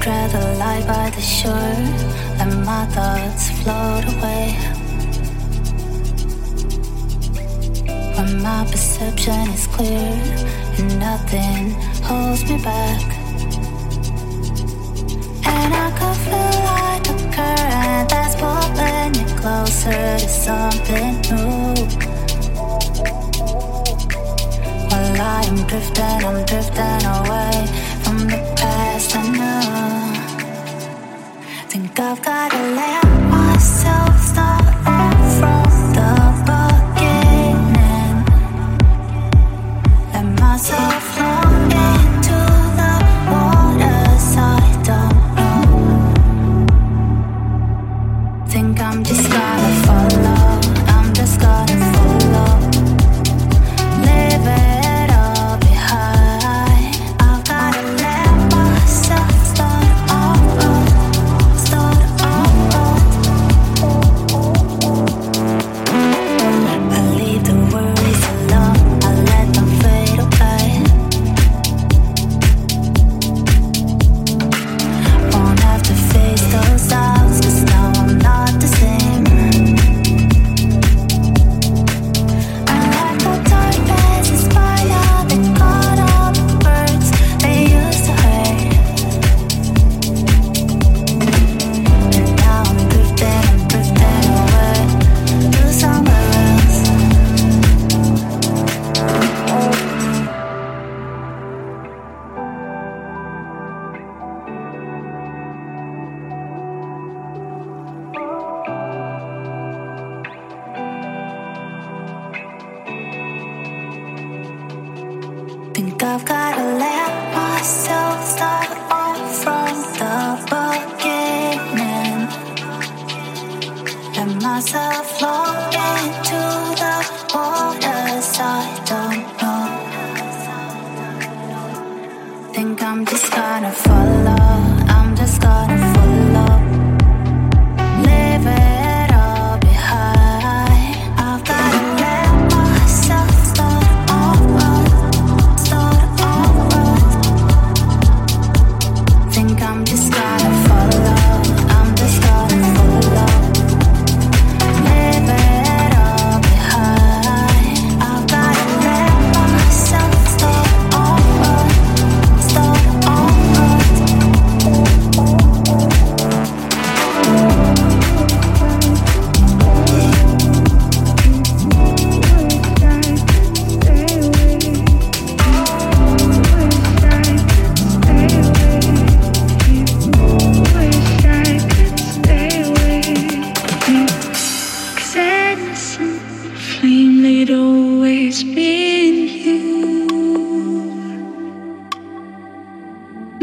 dread a lie by the shore, and my thoughts float away. When my perception is clear, and nothing holds me back. And I could feel like a current that's pulling me closer to something new. While I am drifting, I'm drifting away. think I've got a laugh.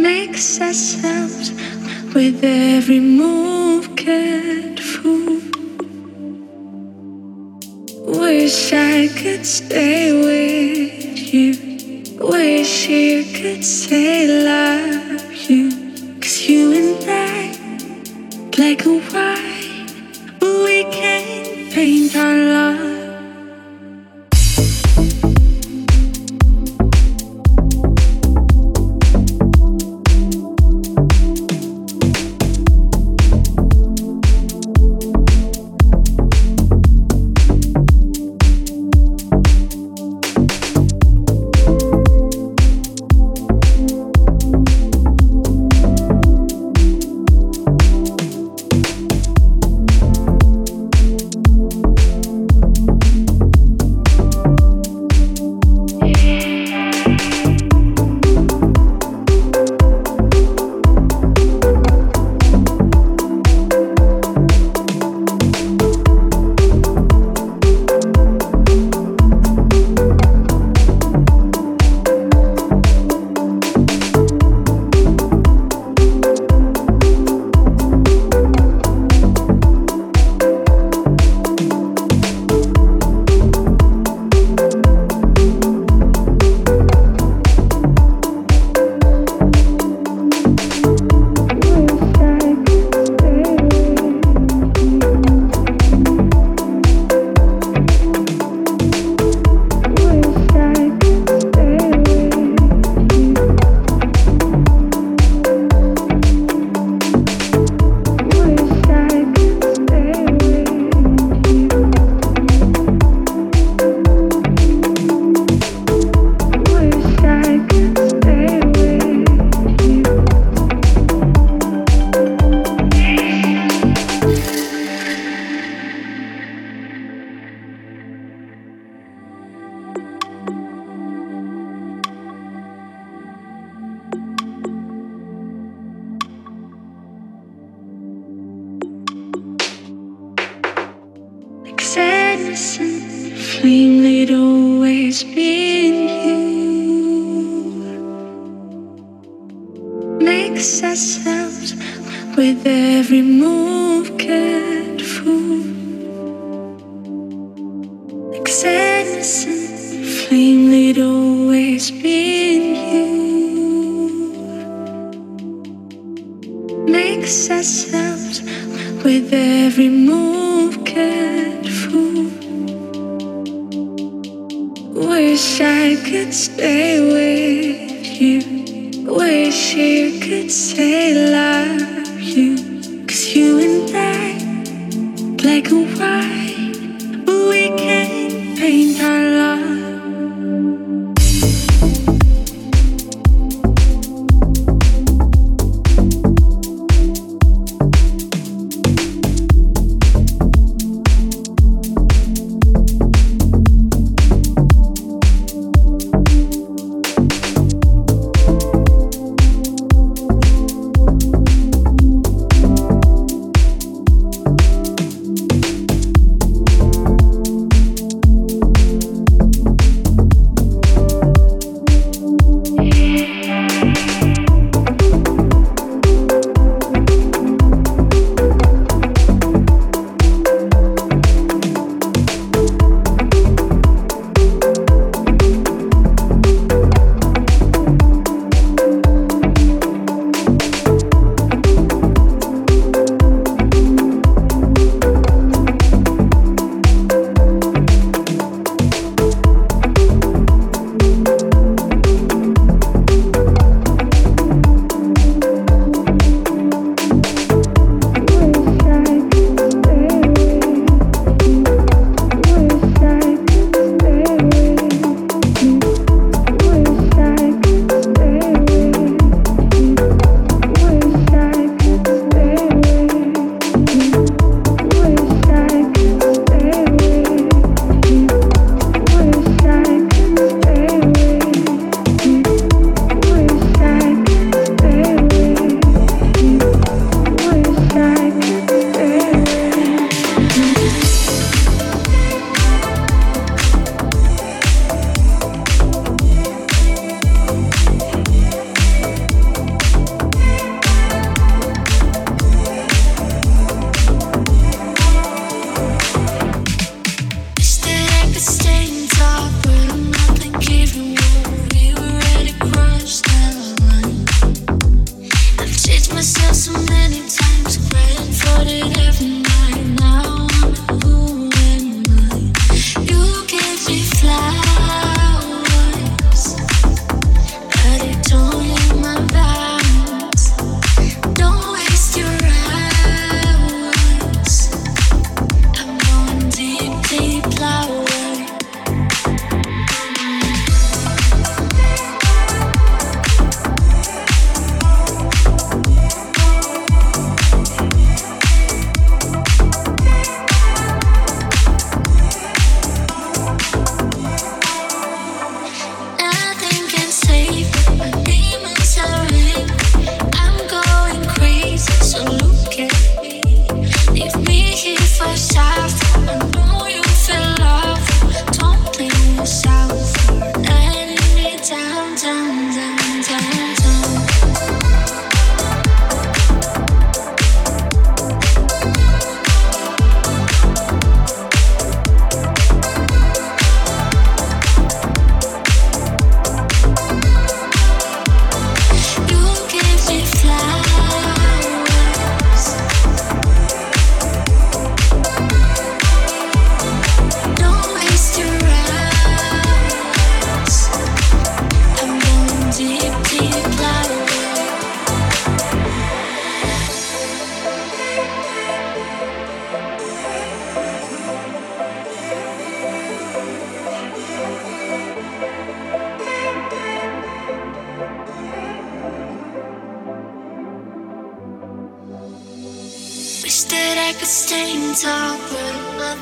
makes ourselves with every move careful. Wish I could stay with you. Wish you could say love.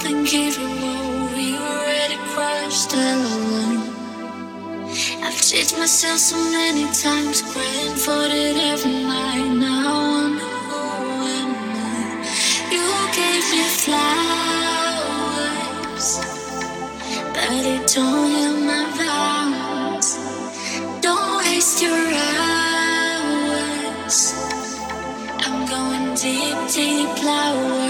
We already. I've cheated myself so many times, praying for it every night. Now I'm am I? You gave me flowers, but it don't my vows. Don't waste your hours. I'm going deep, deep flowers.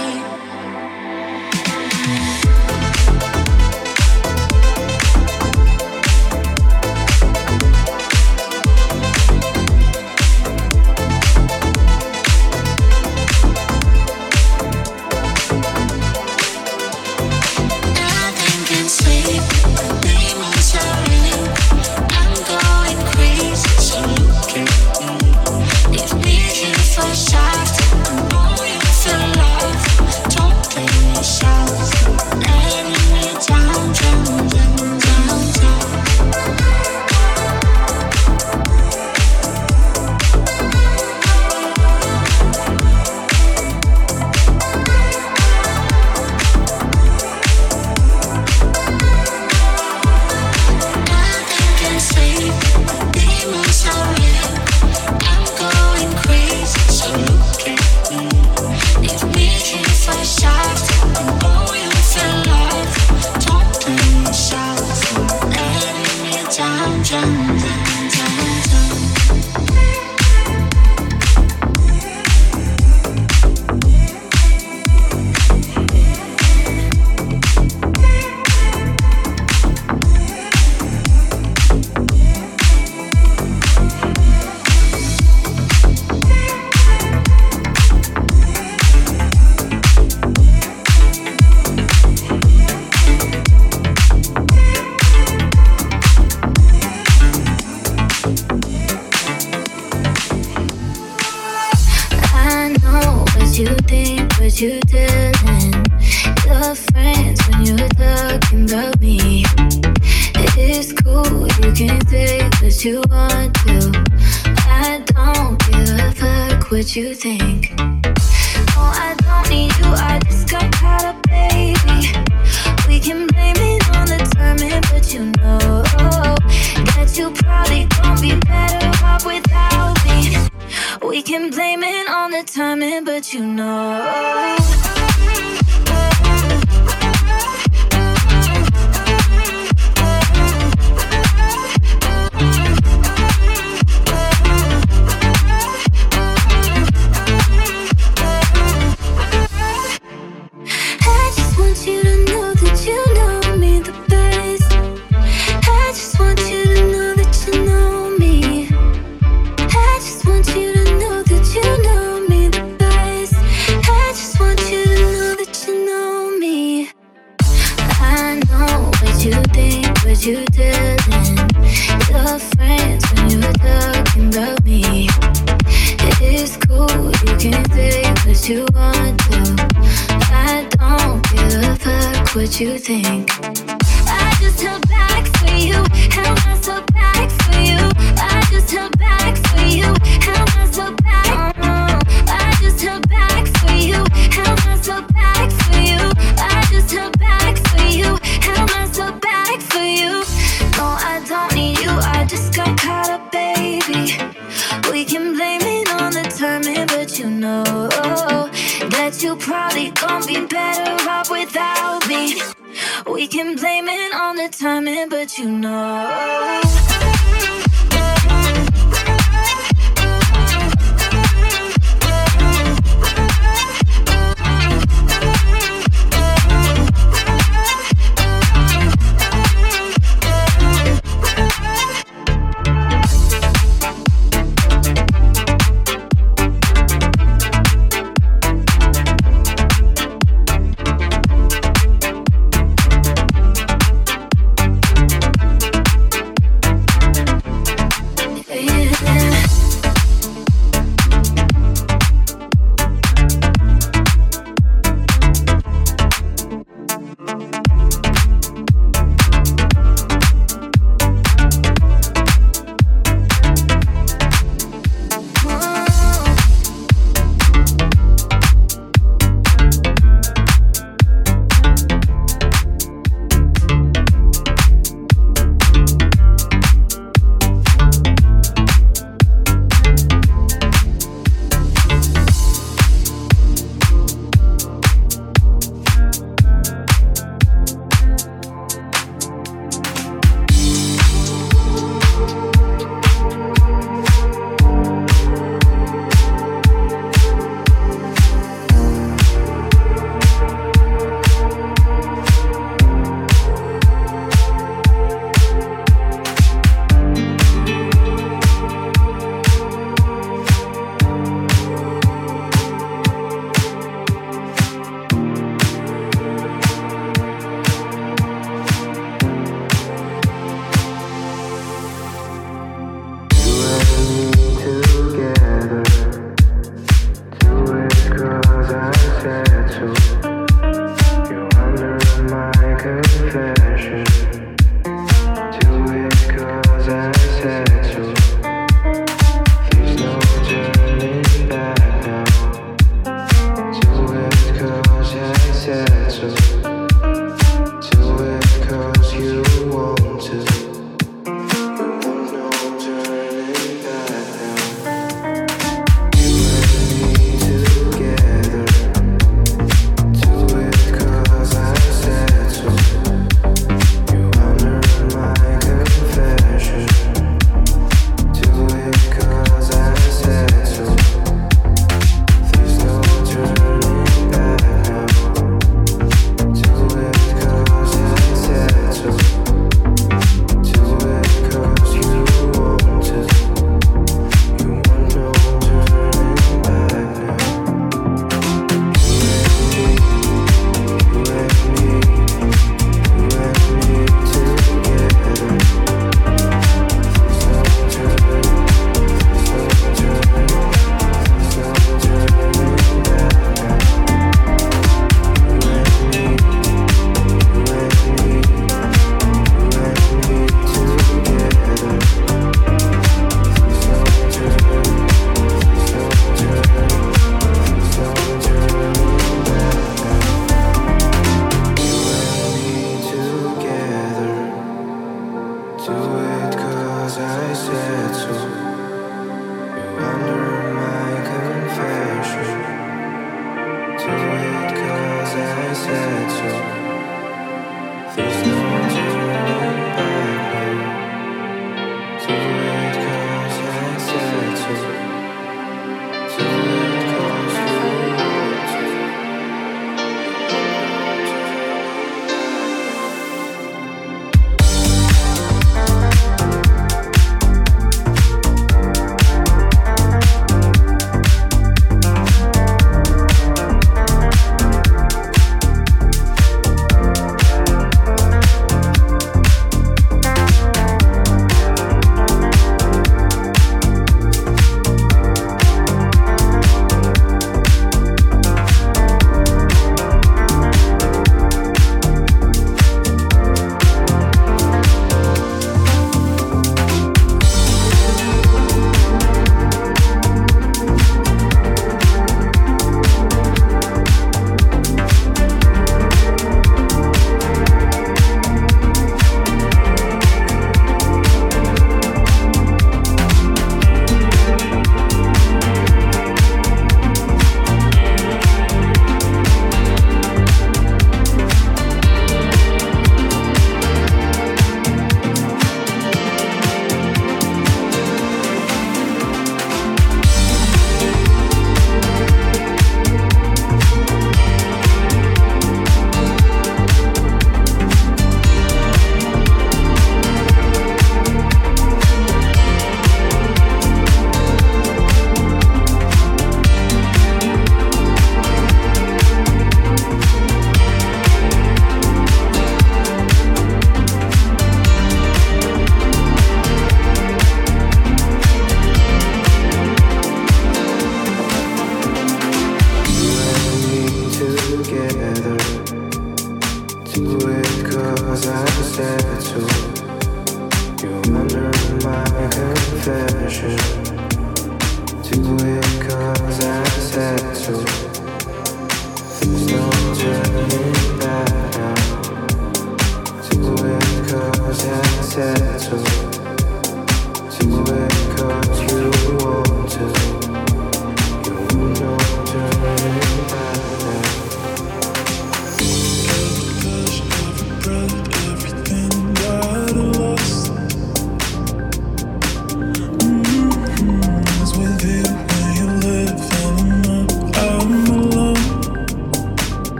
you think 해줘 지구에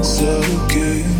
it's okay.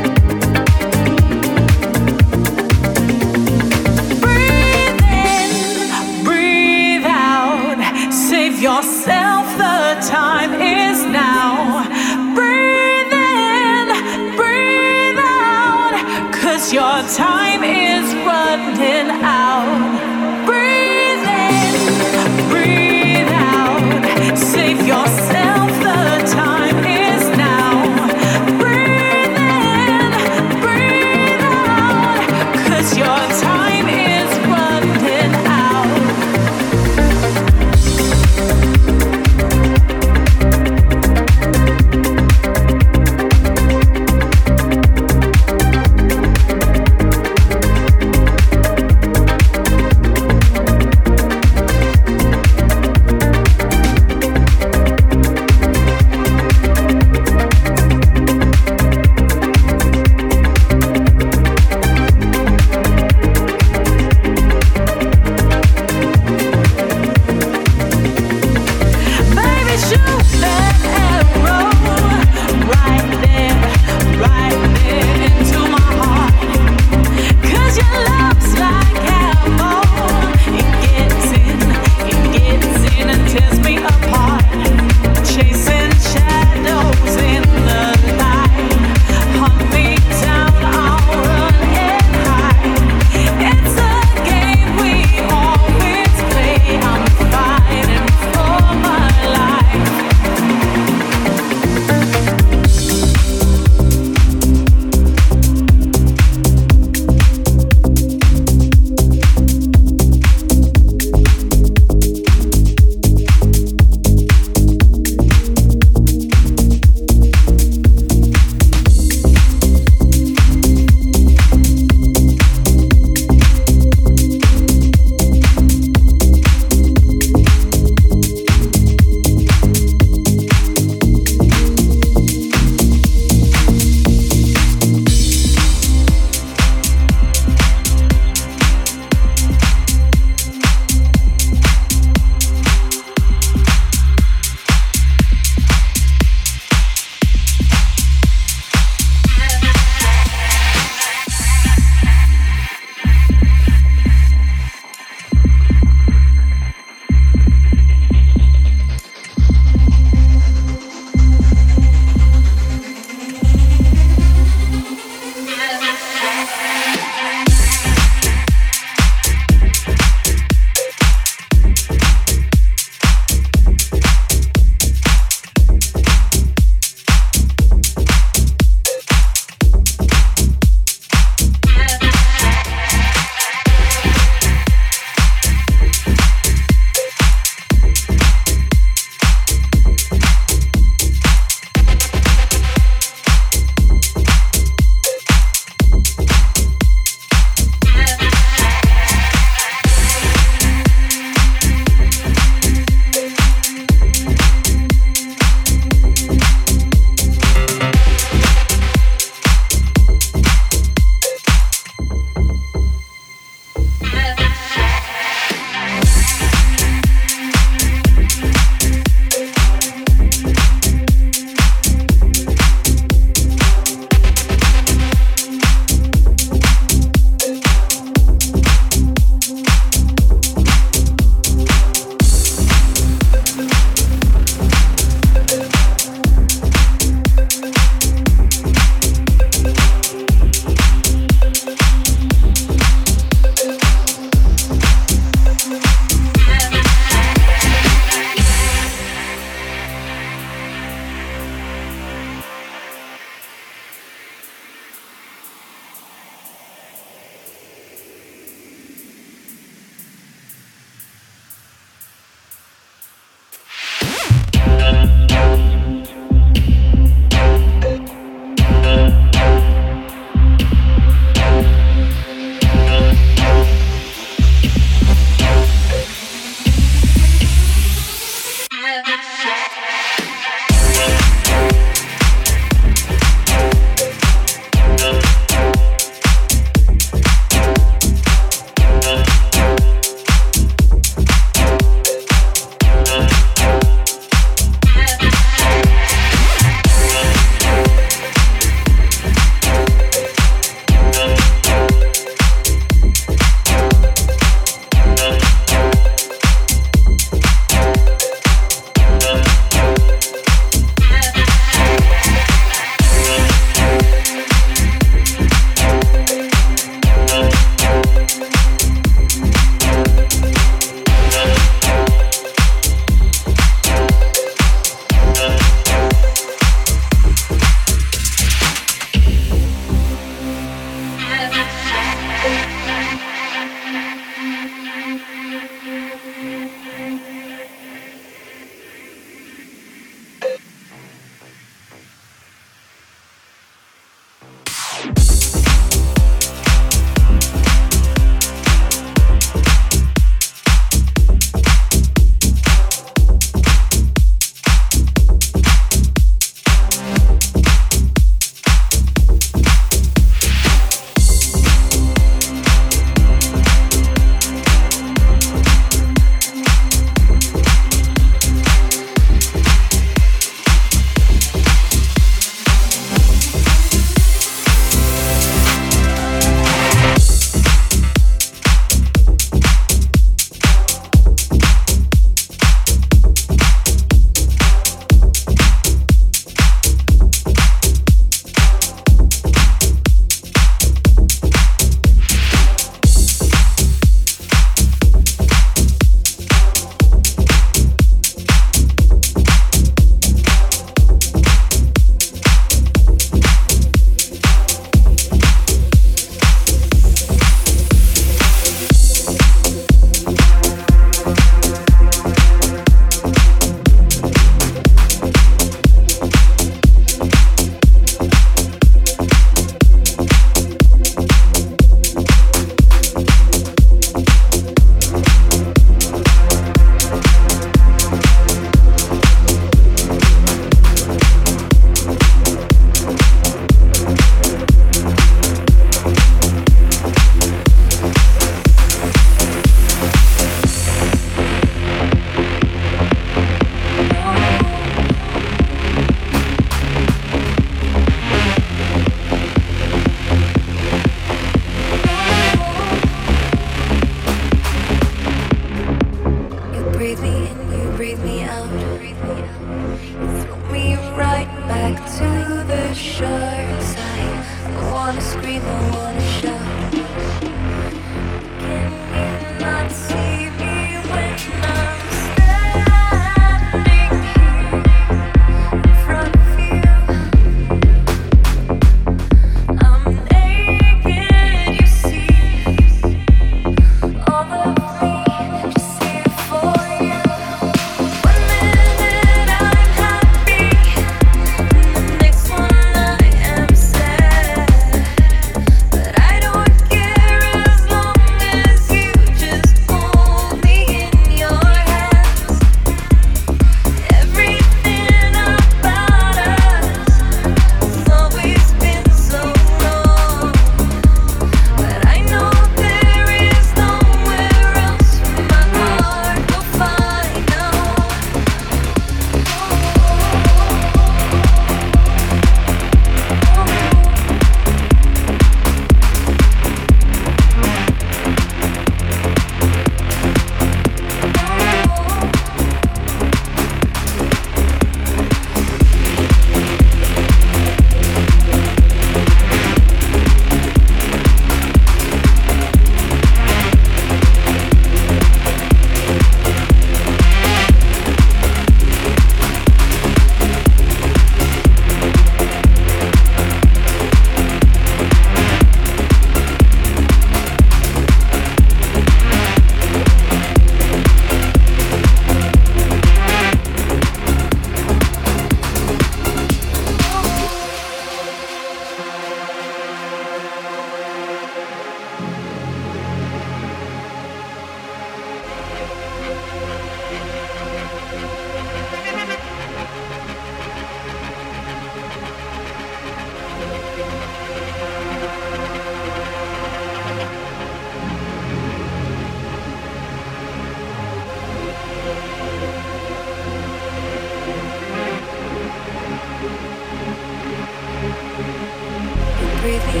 breathe me,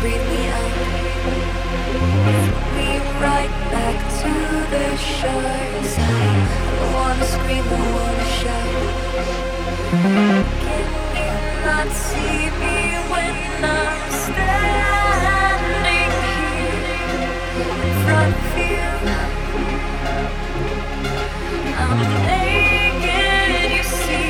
breathe me out. Right back to the shore. I wanna scream, I wanna shout. Can you not see me when I'm standing here front? I'm naked, you see.